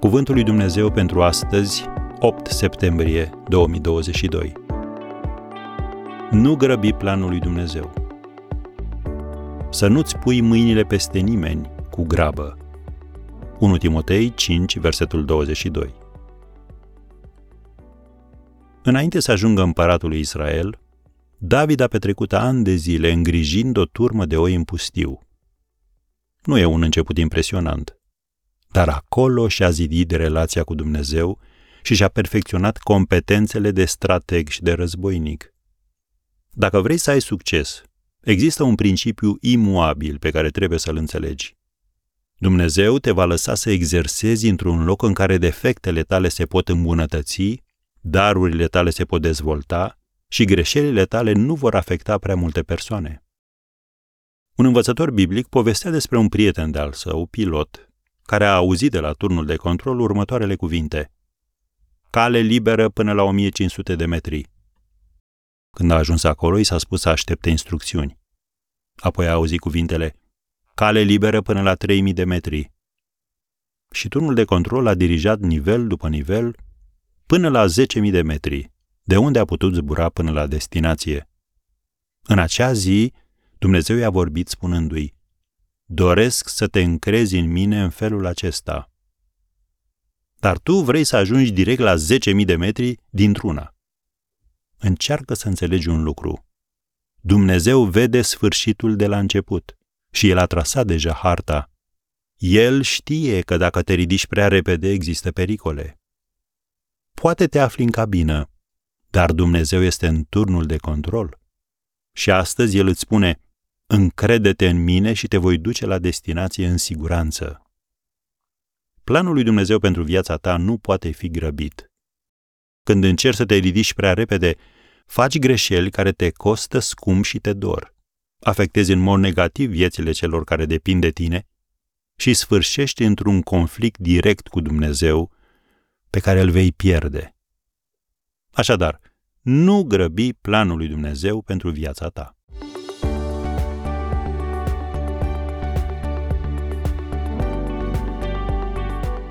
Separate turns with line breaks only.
Cuvântul lui Dumnezeu pentru astăzi, 8 septembrie 2022. Nu grăbi planul lui Dumnezeu. Să nu-ți pui mâinile peste nimeni cu grabă. 1 Timotei 5, versetul 22. Înainte să ajungă împăratul lui Israel, David a petrecut ani de zile îngrijind o turmă de oi în pustiu. Nu e un început impresionant, dar acolo și-a zidit relația cu Dumnezeu și și-a perfecționat competențele de strateg și de războinic. Dacă vrei să ai succes, există un principiu imuabil pe care trebuie să-l înțelegi. Dumnezeu te va lăsa să exersezi într-un loc în care defectele tale se pot îmbunătăți, darurile tale se pot dezvolta și greșelile tale nu vor afecta prea multe persoane. Un învățător biblic povestea despre un prieten de-al său, pilot, care a auzit de la turnul de control următoarele cuvinte. Cale liberă până la 1500 de metri. Când a ajuns acolo, i s-a spus să aștepte instrucțiuni. Apoi a auzit cuvintele Cale liberă până la 3000 de metri. Și turnul de control a dirijat nivel după nivel până la 10.000 de metri, de unde a putut zbura până la destinație. În acea zi, Dumnezeu i-a vorbit spunându-i, Doresc să te încrezi în mine în felul acesta. Dar tu vrei să ajungi direct la 10.000 de metri dintr-una. Încearcă să înțelegi un lucru. Dumnezeu vede sfârșitul de la început și El a trasat deja harta. El știe că dacă te ridici prea repede există pericole. Poate te afli în cabină, dar Dumnezeu este în turnul de control. Și astăzi El îți spune, încrede-te în mine și te voi duce la destinație în siguranță. Planul lui Dumnezeu pentru viața ta nu poate fi grăbit. Când încerci să te ridici prea repede, faci greșeli care te costă scump și te dor. Afectezi în mod negativ viețile celor care depind de tine și sfârșești într-un conflict direct cu Dumnezeu pe care îl vei pierde. Așadar, nu grăbi planul lui Dumnezeu pentru viața ta.